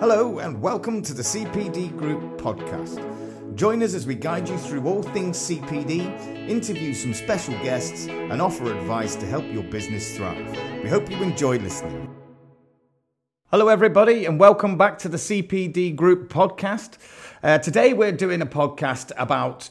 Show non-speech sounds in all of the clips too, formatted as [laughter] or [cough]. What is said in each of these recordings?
Hello, and welcome to the CPD Group podcast. Join us as we guide you through all things CPD, interview some special guests, and offer advice to help your business thrive. We hope you enjoy listening. Hello, everybody, and welcome back to the CPD Group podcast. Uh, today, we're doing a podcast about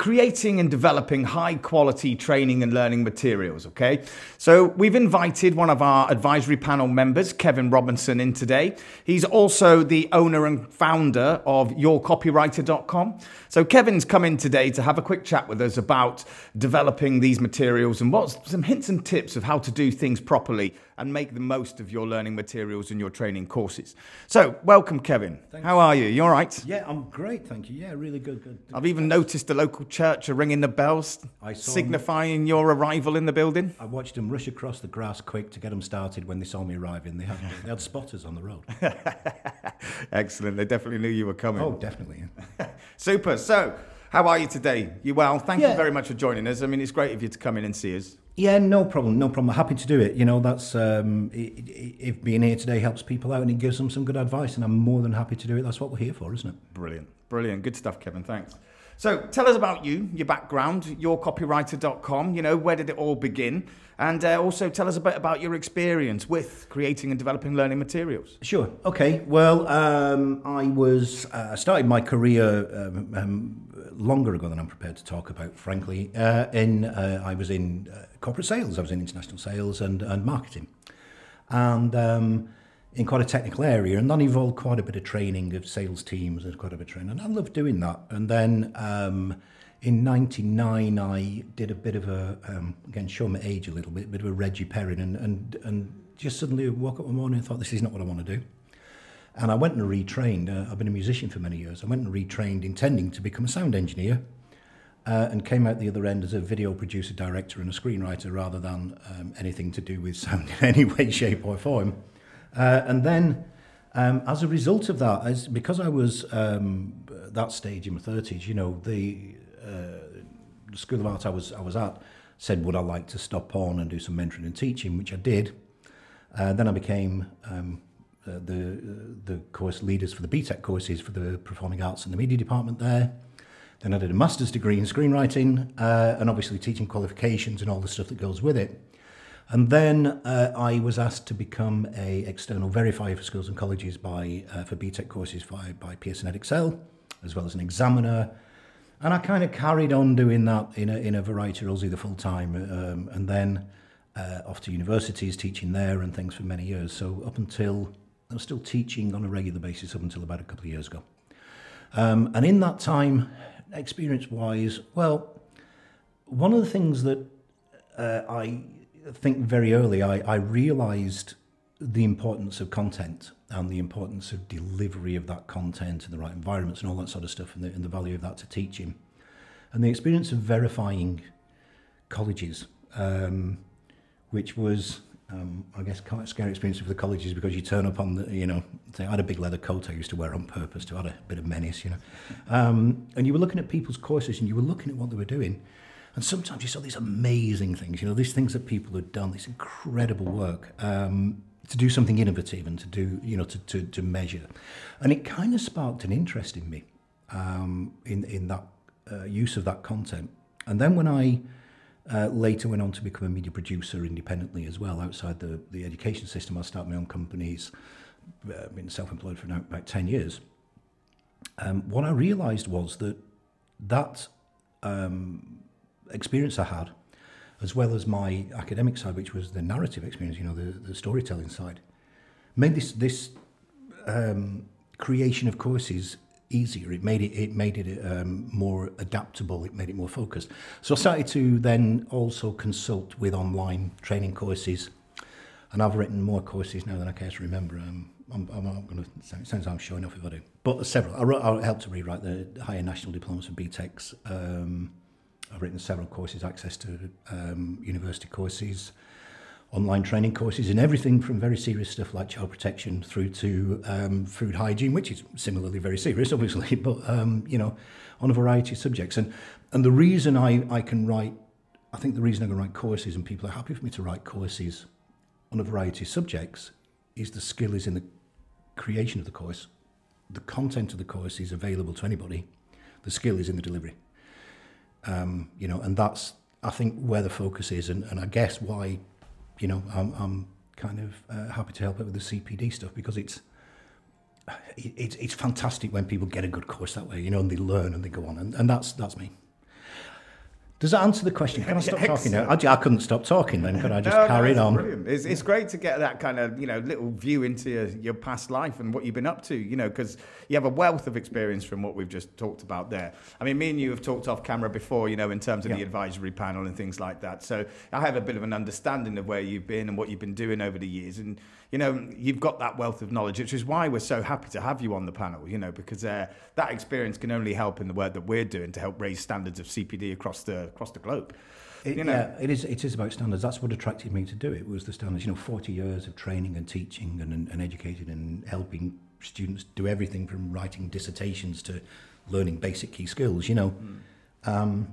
creating and developing high quality training and learning materials. Okay, so we've invited one of our advisory panel members, Kevin Robinson, in today. He's also the owner and founder of YourCopywriter.com. So Kevin's come in today to have a quick chat with us about developing these materials and what's some hints and tips of how to do things properly and make the most of your learning materials and your training courses. So, welcome, Kevin. Thanks. How are you? You all right? Yeah, I'm great, thank you. Yeah, really good. good. I've even noticed the local church are ringing the bells, signifying them. your arrival in the building. I watched them rush across the grass quick to get them started when they saw me arriving. They had, they had spotters on the road. [laughs] Excellent. They definitely knew you were coming. Oh, definitely. Yeah. [laughs] Super. So, how are you today? You well? Thank yeah. you very much for joining us. I mean, it's great of you to come in and see us. Yeah, no problem, no problem. Happy to do it. You know, that's um, if being here today helps people out and it gives them some good advice, and I'm more than happy to do it. That's what we're here for, isn't it? Brilliant, brilliant, good stuff, Kevin. Thanks. So, tell us about you, your background, yourcopywriter.com. You know, where did it all begin? And uh, also tell us a bit about your experience with creating and developing learning materials. Sure. Okay. Well, um, I was uh, started my career um, um, longer ago than I'm prepared to talk about, frankly. Uh, in uh, I was in uh, corporate sales, I was in international sales and, and marketing, and um, in quite a technical area, and that involved quite a bit of training of sales teams and quite a bit of training. And I loved doing that. And then um, in '99, I did a bit of a um, again show my age a little bit, a bit of a Reggie Perrin, and and and just suddenly woke up one morning and thought, this is not what I want to do. And I went and retrained. Uh, I've been a musician for many years. I went and retrained, intending to become a sound engineer, uh, and came out the other end as a video producer, director, and a screenwriter rather than um, anything to do with sound [laughs] in any way, shape, or form. Uh, and then, um, as a result of that, as because I was um, that stage in my thirties, you know, the, uh, the school of art I was I was at said, would I like to stop on and do some mentoring and teaching, which I did. Uh, then I became um, uh, the the course leaders for the BTEC courses for the Performing Arts and the Media Department there. Then I did a master's degree in screenwriting uh, and obviously teaching qualifications and all the stuff that goes with it. And then uh, I was asked to become a external verifier for schools and colleges by uh, for BTEC courses by, by Pearson Edexcel, as well as an examiner. And I kind of carried on doing that in a, in a variety of roles, either full time um, and then uh, off to universities, teaching there and things for many years. So up until I was still teaching on a regular basis up until about a couple of years ago. Um, and in that time, experience wise, well, one of the things that uh, I think very early, I, I realized the importance of content and the importance of delivery of that content in the right environments and all that sort of stuff and the, and the value of that to teaching. And the experience of verifying colleges, um, which was um, I guess quite a scary experience for the colleges because you turn up on the, you know, say I had a big leather coat I used to wear on purpose to add a bit of menace, you know. Um, and you were looking at people's courses and you were looking at what they were doing. And sometimes you saw these amazing things, you know, these things that people had done, this incredible work um, to do something innovative and to do, you know, to, to, to measure. And it kind of sparked an interest in me um, in, in that uh, use of that content. And then when I uh, later went on to become a media producer independently as well, outside the, the education system. I started my own companies, uh, been self-employed for now about 10 years. Um, what I realised was that that um, experience I had, as well as my academic side, which was the narrative experience, you know, the, the storytelling side, made this, this um, creation of courses easier. It made it it made it um, more adaptable. It made it more focused. So I started to then also consult with online training courses, and I've written more courses now than I care to remember. Um, I'm, I'm not going to sound, sounds I'm showing off if I do, but several. I, wrote, I helped to rewrite the higher national diplomas for BTECs. Um, I've written several courses, access to um, university courses online training courses in everything from very serious stuff like child protection through to um, food hygiene, which is similarly very serious, [laughs] obviously, but um, you know, on a variety of subjects. And and the reason I, I can write, I think the reason I can write courses and people are happy for me to write courses on a variety of subjects is the skill is in the creation of the course. The content of the course is available to anybody. The skill is in the delivery. Um, you know, and that's I think where the focus is, and, and I guess why, you know, I'm, I'm kind of uh, happy to help out with the CPD stuff because it's it's it's fantastic when people get a good course that way, you know, and they learn and they go on, and, and that's that's me. Does that answer the question? Can I stop talking now? I, I couldn't stop talking then. Could I just no, carry no, on? Brilliant. It's, it's great to get that kind of you know little view into your, your past life and what you've been up to. You know, because you have a wealth of experience from what we've just talked about there. I mean, me and you have talked off camera before. You know, in terms of Yeah. the advisory panel and things like that. So I have a bit of an understanding of where you've been and what you've been doing over the years. And you know, you've got that wealth of knowledge, which is why we're so happy to have you on the panel. You know, because uh, that experience can only help in the work that we're doing to help raise standards of CPD across the across the globe. It, you know. Yeah, it is. It is about standards. That's what attracted me to do it. Was the standards? You know, forty years of training and teaching and, and, and educating and helping students do everything from writing dissertations to learning basic key skills. You know, um,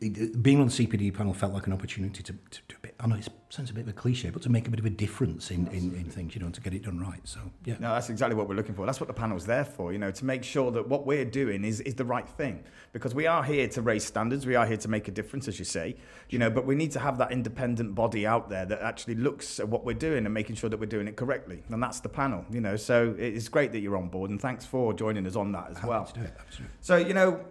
it- it- being on the CPD panel felt like an opportunity to, to bit. I know it sounds a bit of a cliche, but to make a bit of a difference in, in, in things. You know, to get it done right. So yeah. No, that's exactly what we're looking for. That's what the panel's there for, you know, to make sure that what we're doing is, is the right thing. Because we are here to raise standards, we are here to make a difference, as you say, you know, but we need to have that independent body out there that actually looks at what we're doing and making sure that we're doing it correctly. And that's the panel, you know. So it's great that you're on board and thanks for joining us on that as Happy well. to do it. Absolutely. So, you know,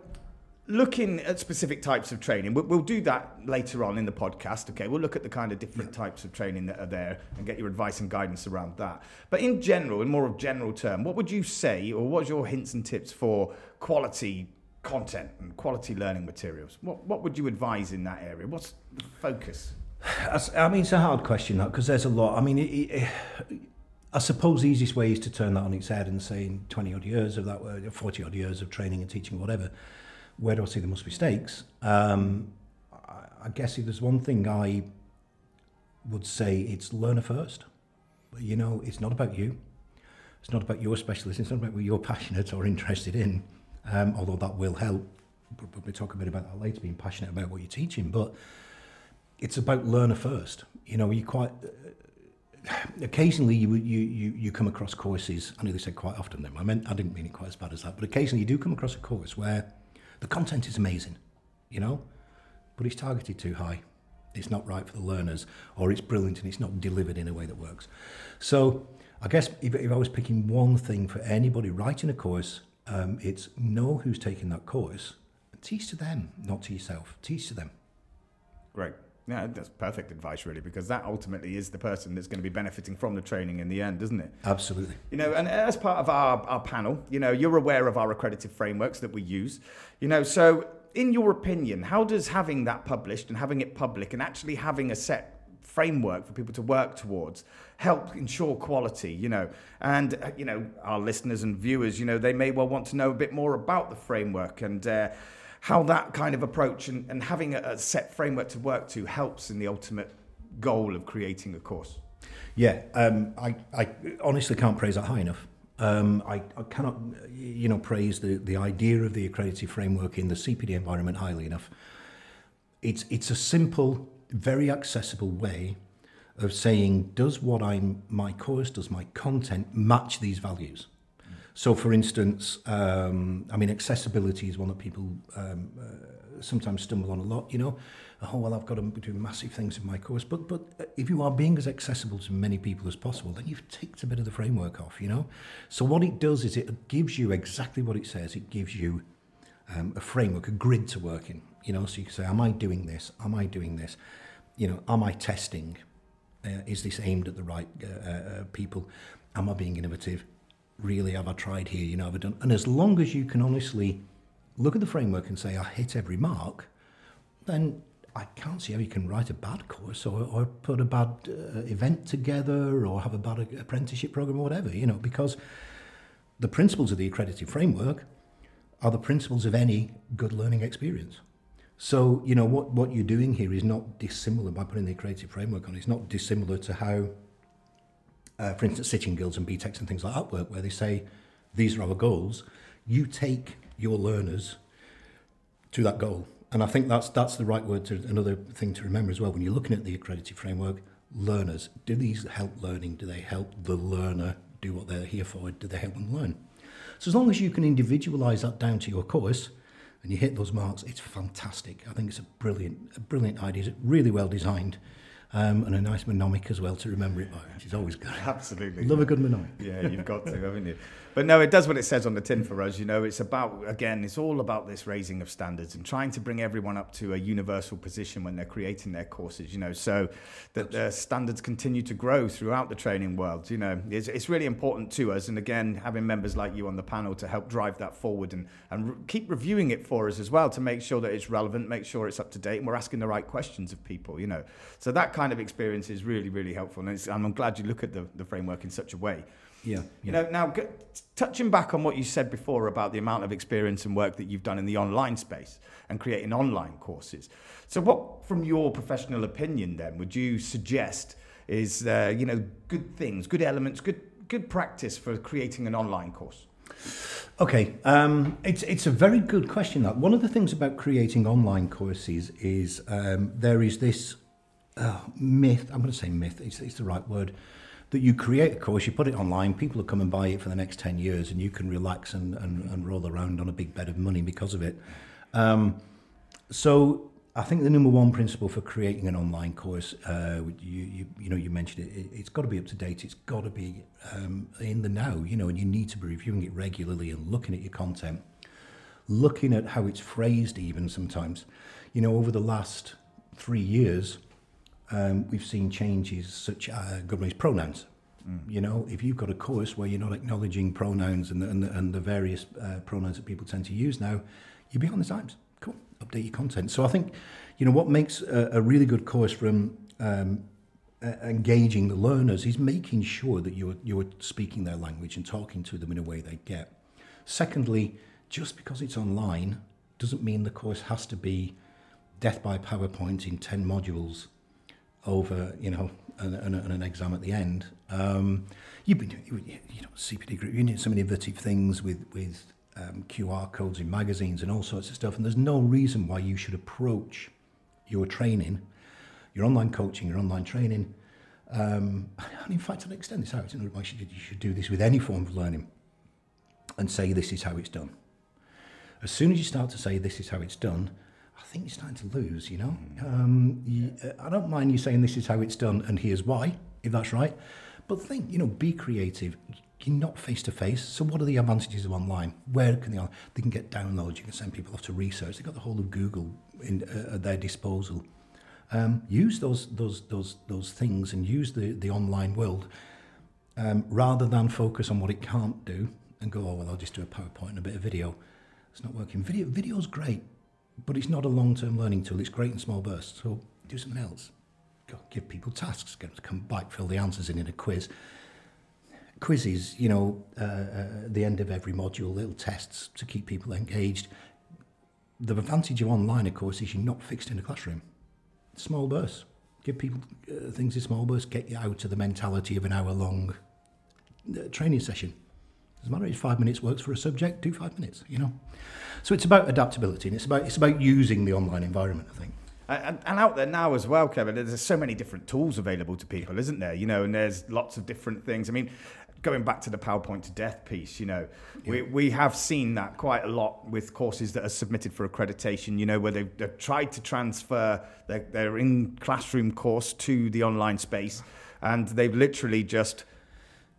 looking at specific types of training, we'll, we'll do that later on in the podcast. Okay, we'll look at the kind of different types of training that are there and get your advice and guidance around that. But in general, in more of general term, what would you say, or what's your hints and tips for quality content and quality learning materials? What what would you advise in that area? What's the focus? I mean, it's a hard question that because there's a lot. I mean, it, it, I suppose the easiest way is to turn that on its head and say, in 20 odd years of that, uh, 40 odd years of training and teaching, whatever, where do I see the most mistakes? Um, I, guess if there's one thing I would say, it's learner first. You know, it's not about you. It's not about your specialism. It's not about what you're [laughs] passionate or interested in, um, although that will help. We'll probably talk a bit about that later, being passionate about what you're teaching. But it's about learner first. You know, you quite uh, occasionally you you you you come across courses. I nearly said quite often. Then I meant I didn't mean it quite as bad as that. But occasionally you do come across a course where the content is amazing, you know, but it's targeted too high. It's not right for the learners, or it's brilliant and it's not delivered in a way that works. So I guess if, if I was picking one thing for anybody writing a course, um, it's know who's taking that course and teach to them, not to yourself. Teach to them. Great. Yeah, that's perfect advice, really, because that ultimately is the person that's going to be benefiting from the training in the end, isn't it? Absolutely. You know, and as part of our, our panel, you know, you're aware of our accredited frameworks that we use. You know, so in your opinion, how does having that published and having it public and actually having a set framework for people to work towards help ensure quality, you know? And, uh, you know, our listeners and viewers, you know, they may well want to know a bit more about the framework and, uh, how that kind of approach and, and having a, a set framework to work to helps in the ultimate goal of creating a course. Yeah, um, I, I honestly can't praise that high enough. Um, I, I cannot, you know, praise the, the idea of the accredited framework in the CPD environment highly enough. It's it's a simple, very accessible way of saying, does what I'm my course, does my content match these values? So, for instance, um, I mean, accessibility is one that people um, uh, sometimes stumble on a lot. You know, oh well, I've got to do massive things in my course, but but uh, if you are being as accessible to many people as possible, then you've ticked a bit of the framework off. You know, so what it does is it gives you exactly what it says. It gives you um, a framework, a grid to work in. You know, so you can say, am I doing this? Am I doing this? You know, am I testing? Uh, is this aimed at the right uh, uh, people? Am I being innovative? Really, have I tried here? You know, have I done? And as long as you can honestly look at the framework and say, I hit every mark, then I can't see how you can write a bad course or, or put a bad uh, event together or have a bad apprenticeship program or whatever, you know, because the principles of the accredited framework are the principles of any good learning experience. So, you know, what, what you're doing here is not dissimilar by putting the accredited framework on. It's not dissimilar to how, uh, for instance, City & Guilds and BTECs and things like that work, where they say, these are our goals. You take your learners to that goal. And I think that's that's the right word to another thing to remember as well. When you're looking at the accredited framework, learners, do these help learning? Do they help the learner do what they're here for? Do they help them learn? So as long as you can individualise that down to your course and you hit those marks, it's fantastic. I think it's a brilliant, a brilliant idea. It's really well designed. Um, and a nice mnemonic as well to remember it by, which is always good. Absolutely. Love a good mnemonic. Yeah, you've got to, haven't you? But no, it does what it says on the tin for us. You know, it's about, again, it's all about this raising of standards and trying to bring everyone up to a universal position when they're creating their courses, you know, so that the standards continue to grow throughout the training world. You know, it's, it's really important to us. And again, having members like you on the panel to help drive that forward and, and re- keep reviewing it for us as well to make sure that it's relevant, make sure it's up to date, and we're asking the right questions of people, you know. So that kind of experience is really, really helpful. And, I'm glad you look at the, the framework in such a way. Yeah. You know, now g- touching back on what you said before about the amount of experience and work that you've done in the online space and creating online courses. So, what, from your professional opinion, then, would you suggest is, uh, you know, good things, good elements, good good practice for creating an online course? Okay, um, it's it's a very good question. That one of the things about creating online courses is um, there is this uh, myth. I'm going to say myth. It's, it's the right word. That you create a course, you put it online, people will come and buy it for the next ten years, and you can relax and, and, and roll around on a big bed of money because of it. Um, so I think the number one principle for creating an online course, uh, you, you you know you mentioned it, it it's got to be up to date. It's got to be um, in the now, you know, and you need to be reviewing it regularly and looking at your content, looking at how it's phrased even sometimes. You know, over the last three years, um, we've seen changes such as governing pronouns. You know, if you've got a course where you're not acknowledging pronouns and the, and the, and the various uh, pronouns that people tend to use now, you're behind the times. Cool, update your content. So I think, you know, what makes a, a really good course from um, uh, engaging the learners is making sure that you're you're speaking their language and talking to them in a way they get. Secondly, just because it's online doesn't mean the course has to be death by PowerPoint in ten modules over, you know, and, an exam at the end. Um, you've been doing, you you know, CPD group, you're doing some innovative things with with um, QR codes in magazines and all sorts of stuff, and there's no reason why you should approach your training, your online coaching, your online training. Um, and in fact, I'll extend this out. You why should you should do this with any form of learning, and say this is how it's done. As soon as you start to say this is how it's done, I think you're starting to lose. You know, um, you, uh, I don't mind you saying this is how it's done and here's why, if that's right. But think, you know, be creative. You're not face to face. So what are the advantages of online? Where can they? They can get downloads. You can send people off to research. They've got the whole of Google in, uh, at their disposal. Um, use those those those those things and use the the online world um, rather than focus on what it can't do and go, oh well, I'll just do a PowerPoint and a bit of video. It's not working. Video video's great, but it's not a long term learning tool. It's great in small bursts. So do something else. Go, give people tasks. Get them to come back, fill the answers in in a quiz. Quizzes, you know, uh, uh, the end of every module, little tests to keep people engaged. The advantage of online, of course, is you're not fixed in a classroom. Small bursts. Give people uh, things in small bursts. Get you out of the mentality of an hour long uh, training session. Doesn't matter if five minutes works for a subject, do five minutes, you know. So it's about adaptability and it's about it's about using the online environment, I think. And, and out there now as well, Kevin, there's so many different tools available to people, isn't there? You know, and there's lots of different things. I mean, going back to the PowerPoint to death piece, you know, we, we have seen that quite a lot with courses that are submitted for accreditation, you know, where they've, they've tried to transfer their, their in classroom course to the online space and they've literally just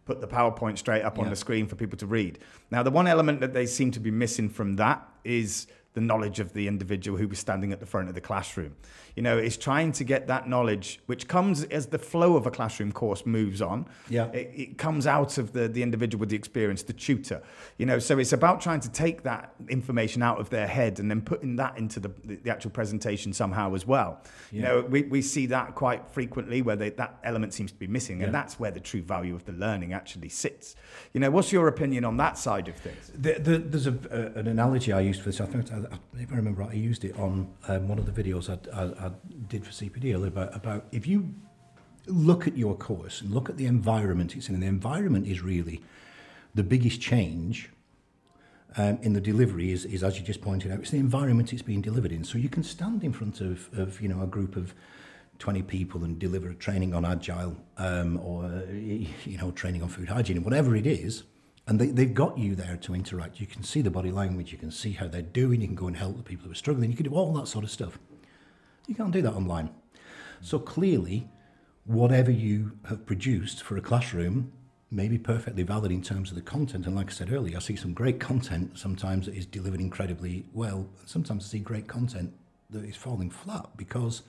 put the PowerPoint straight up on Yeah. the screen for people to read. Now, the one element that they seem to be missing from that is the knowledge of the individual who was standing at the front of the classroom. You know, it's trying to get that knowledge, which comes as the flow of a classroom course moves on. Yeah. It, it comes out of the, the individual with the experience, the tutor. You know, so it's about trying to take that information out of their head and then putting that into the, the, the actual presentation somehow as well. You know, we, we see that quite frequently where they, that element seems to be missing, Yeah. and that's where the true value of the learning actually sits. You know, what's your opinion on that side of things? The, the, there's a, uh, an analogy I used for this. I think, I, if I remember right, I used it on um, one of the videos I, I, I did for CPD about, about if you look at your course and look at the environment it's in, and the environment is really the biggest change um, in the delivery is, is, as you just pointed out, it's the environment it's being delivered in. So you can stand in front of, of you know, a group of 20 people and deliver a training on agile um, or you know training on food hygiene whatever it is and they, they've got you there to interact. You can see the body language. You can see how they're doing. You can go and help the people who are struggling. You can do all that sort of stuff. You can't do that online. So clearly whatever you have produced for a classroom may be perfectly valid in terms of the content. And like i said earlier i see some great content sometimes that is delivered incredibly well. Sometimes i see great content that is falling flat because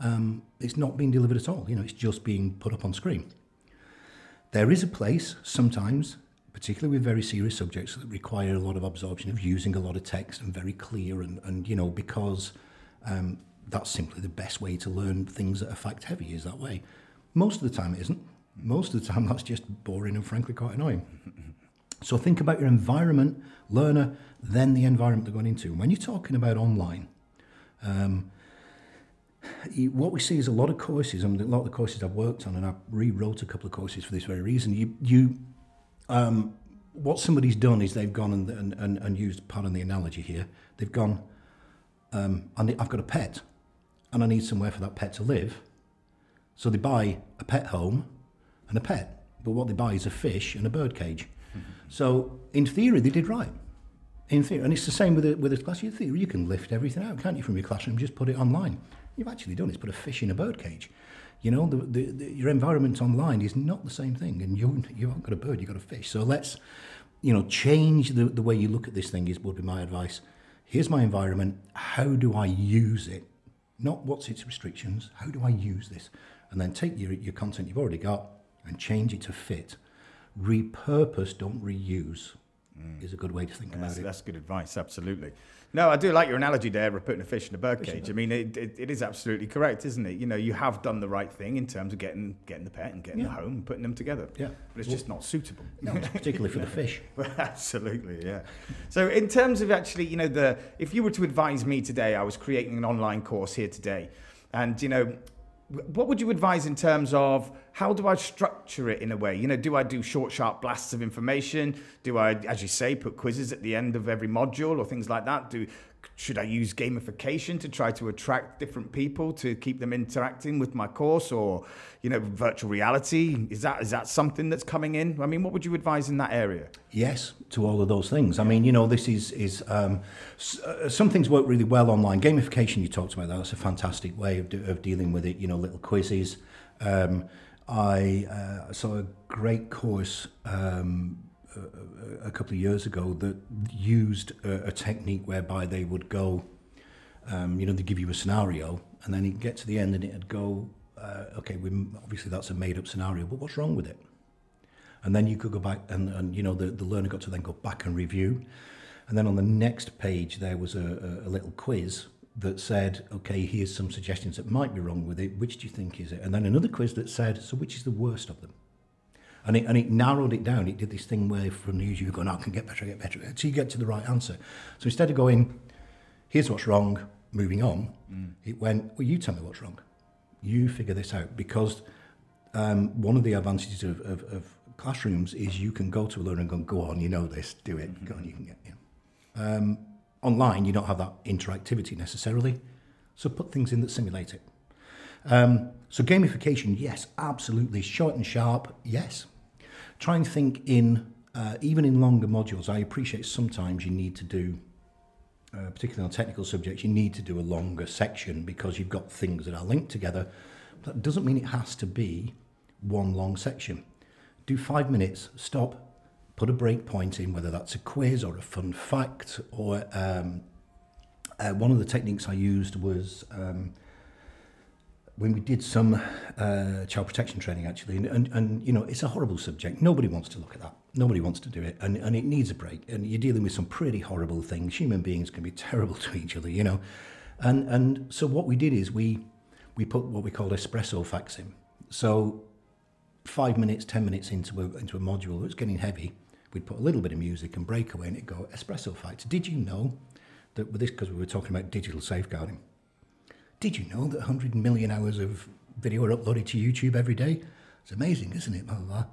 um, it's not being delivered at all. You know, it's just being put up on screen. There is a place sometimes, particularly with very serious subjects that require a lot of absorption of using a lot of text and very clear, and, and you know, because um, that's simply the best way to learn things that are fact heavy is that way. Most of the time, it isn't. Most of the time, [laughs] that's just boring and frankly quite annoying. So think about your environment, learner, then the environment they're going into. When you're talking about online, um, what we see is a lot of courses, and a lot of the courses I've worked on, and I rewrote a couple of courses for this very reason. You, you, um, what somebody's done is they've gone and, and, and, and used, pardon the analogy here, they've gone, um, and I've got a pet, and I need somewhere for that pet to live. So they buy a pet home and a pet, but what they buy is a fish and a bird cage. Mm-hmm. So in theory, they did right. In theory, and it's the same with a, with a class. In theory, you can lift everything out, can't you, from your classroom? Just put it online you've actually done is put a fish in a bird cage. You know, the, the, the, your environment online is not the same thing, and you [laughs] you haven't got a bird, you've got a fish. So let's, you know, change the, the way you look at this thing. Is would be my advice. Here's my environment. How do I use it? Not what's its restrictions. How do I use this? And then take your your content you've already got and change it to fit. Repurpose, don't reuse. Mm. Is a good way to think yeah, about that's, it. That's good advice. Absolutely. No, I do like your analogy there of putting a fish in a bird cage. I mean, it, it, it is absolutely correct, isn't it? You know, you have done the right thing in terms of getting getting the pet and getting yeah. the home and putting them together. Yeah. But it's well, just not suitable. No, particularly for the fish. [laughs] absolutely, yeah. So in terms of actually, you know, the if you were to advise me today, I was creating an online course here today, and you know, what would you advise in terms of how do I structure it in a way? You know, do I do short, sharp blasts of information? Do I, as you say, put quizzes at the end of every module or things like that? Do should I use gamification to try to attract different people to keep them interacting with my course, or you know, virtual reality? Is that is that something that's coming in? I mean, what would you advise in that area? Yes, to all of those things. I mean, you know, this is is um, uh, some things work really well online. Gamification, you talked about that. That's a fantastic way of, of dealing with it. You know, little quizzes. Um, I uh, saw a great course um, a, a couple of years ago that used a, a technique whereby they would go, um, you know, they give you a scenario and then it get to the end and it'd go, uh, okay, we, obviously that's a made up scenario, but what's wrong with it? And then you could go back and, and you know, the, the learner got to then go back and review. And then on the next page, there was a, a, a little quiz that said, okay, here's some suggestions that might be wrong with it. Which do you think is it? And then another quiz that said, so which is the worst of them? And it, and it narrowed it down. It did this thing where from the news you go, no, I can get better, I get better. Until you get to the right answer. So instead of going, here's what's wrong, moving on, mm. it went, well, you tell me what's wrong. You figure this out. Because um, one of the advantages of, of, of, classrooms is you can go to a learner and go, go on, you know this, do it. Mm-hmm. Go on, you can get, yeah. Um, online, you don't have that interactivity necessarily. So put things in that simulate it. Um, so gamification, yes, absolutely. Short and sharp, yes. Try and think in, uh, even in longer modules. I appreciate sometimes you need to do, uh, particularly on technical subjects, you need to do a longer section because you've got things that are linked together. That doesn't mean it has to be one long section. Do five minutes, stop, put a break point in, whether that's a quiz or a fun fact, or um, uh, one of the techniques I used was um, when we did some uh, child protection training actually, and, and, and you know it's a horrible subject. Nobody wants to look at that. Nobody wants to do it, and, and it needs a break. And you're dealing with some pretty horrible things. Human beings can be [laughs] terrible to each other, you know. And and so what we did is we we put what we called espresso facts in. So five minutes, ten minutes into a into a module that's getting heavy, we'd put a little bit of music and break away, and it'd go espresso facts. Did you know that with this because we were talking about digital safeguarding? Did you know that 100 million hours of video are uploaded to YouTube every day? It's amazing, isn't it? Blah, blah, blah.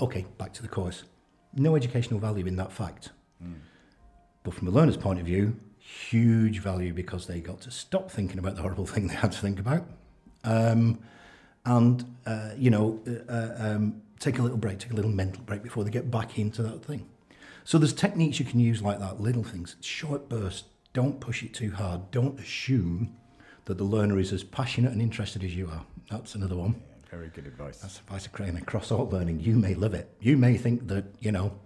Okay, back to the course. No educational value in that fact. Mm. But from a learner's point of view, huge value because they got to stop thinking about the horrible [laughs] thing they had to think about Um, and, uh, you know, uh, uh, um, take a little break, take a little mental break before they get back into that thing. So there's techniques you can use like that, little things, short bursts. Don't push it too hard. Don't assume that the learner is as passionate and interested as you are. That's another one. Yeah, very good advice. That's advice across all learning. You may love it. You may think that, you know,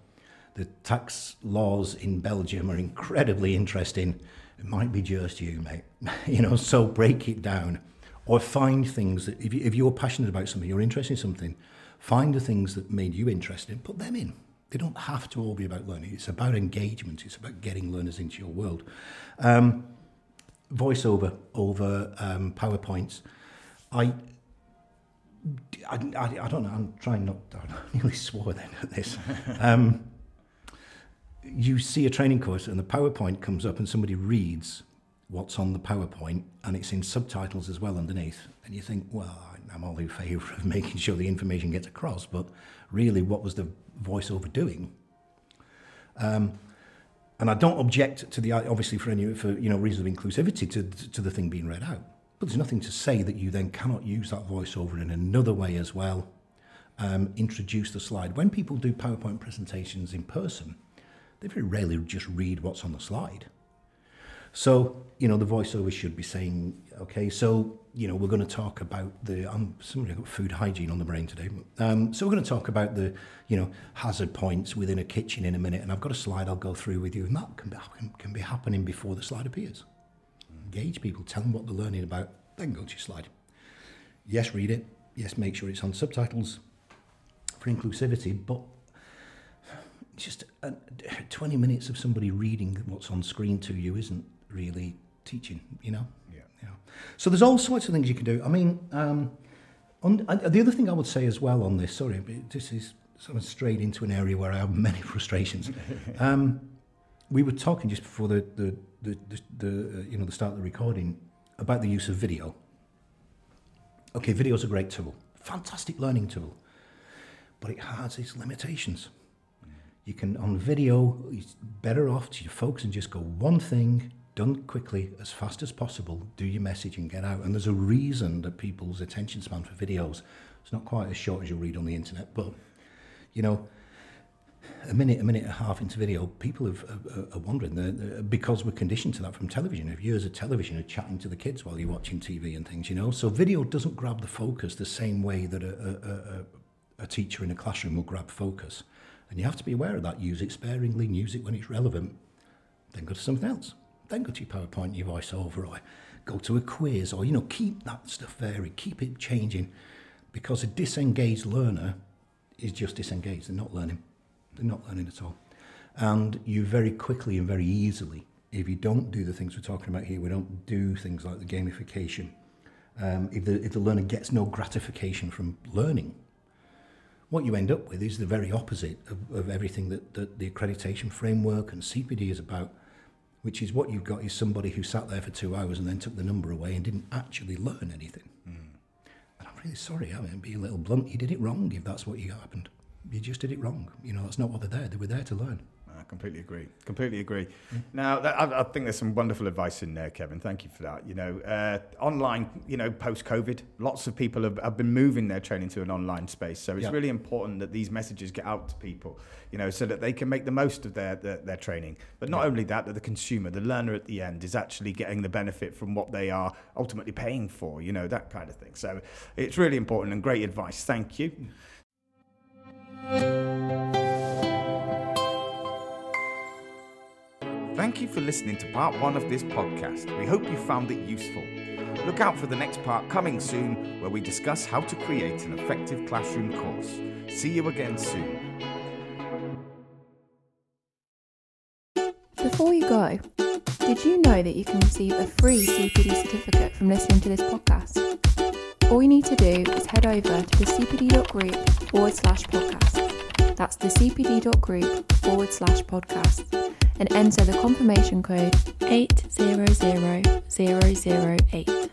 the tax laws in Belgium are incredibly interesting. It might be just you, mate. [laughs] you know, so break it down or find things that, if, you, if you're passionate about something, you're interested in something, find the things that made you interested, put them in. They don't have to all be about learning. It's about engagement. It's about getting learners into your world. Um, voiceover over um, PowerPoints. I, I, I, I, don't know. I'm trying not. [laughs] I nearly swore then at this. Um, you see a training course and the PowerPoint comes up and somebody reads what's on the PowerPoint and it's in subtitles as well underneath. And you think, well, I'm all in favour of [laughs] making sure the information gets across, but really, what was the voiceover doing? Um, and I don't object to the obviously for any for you know reasons of inclusivity to to the thing being read out. But there's nothing to say that you then cannot use that voiceover in another way as well. Um, introduce the slide. When people do PowerPoint presentations in person, they very rarely just read what's on the slide. So, you know, the voiceover should be saying, okay, so, you know, we're going to talk about the, um, somebody got food hygiene on the brain today. Um, so we're going to talk about the, you know, hazard points within a kitchen in a minute. And I've got a slide I'll go through with you. And that can be, can, can be happening before the slide appears. Engage people, tell them what they're learning about, then go to your slide. Yes, read it. Yes, make sure it's on subtitles for inclusivity, but just uh, 20 minutes of somebody reading what's on screen to you isn't really teaching, you know? Yeah. yeah. So there's all sorts of things you can do. I mean, um, on, the other thing I would say as well on this, sorry, this is sort of strayed into an area where I have [laughs] many frustrations. [laughs] um, we were talking just before the, the, the, the, the uh, you know, the start of the recording about the use of video. Okay, video is a great tool, fantastic learning tool, but it has its limitations. You can, on video, it's better off to focus and just go one thing, done quickly, as fast as possible, do your message and get out. And there's a reason that people's attention span for videos is not quite as short as you'll read on the internet, but, you know, a minute, a minute and a half into video, people have, are, are wondering they're, they're, because we're conditioned to that from television. If years of television are chatting to the kids while you're watching TV and things, you know. So video doesn't grab the focus the same way that a, a, a, a teacher in a classroom will grab focus. And you have to be aware of that. Use it sparingly, use it when it's relevant. Then go to something else. Then go to your PowerPoint, your voiceover, or go to a quiz, or, you know, keep that stuff varied, keep it changing. Because a disengaged learner is just disengaged. They're not learning. They're not learning at all. And you very quickly and very easily, if you don't do the things we're talking about here, we don't do things like the gamification. Um, if, the, if the learner gets no gratification from learning, what you end up with is the very opposite of, of everything that, that the accreditation framework and CPD is about, which is what you've got is somebody who sat there for two hours and then took the number away and didn't actually learn anything. Mm. And I'm really sorry, I mean, be a little blunt, you did it wrong if that's what you happened. You just did it wrong. You know, that's not what they're there. They were there to learn. I completely agree. Completely agree. Mm. Now, that, I, I, think there's some wonderful advice in there, Kevin. Thank you for that. You know, uh, online, you know, post COVID, lots of people have, have, been moving their training to an online space. So it's really important that these messages get out to people, you know, so that they can make the most of their, their, their training. But not only that, that the consumer, the learner at the end, is actually getting the benefit from what they are ultimately paying for, you know, that kind of thing. So it's really important and great advice. Thank you. Thank you for listening to part one of this podcast. We hope you found it useful. Look out for the next part coming soon, where we discuss how to create an effective classroom course. See you again soon. Before you go, did you know that you can receive a free CPD certificate from listening to this podcast? All you need to do is head over to the cpd.group forward slash podcast. That's the cpd.group forward slash podcast and enter the confirmation code 800008.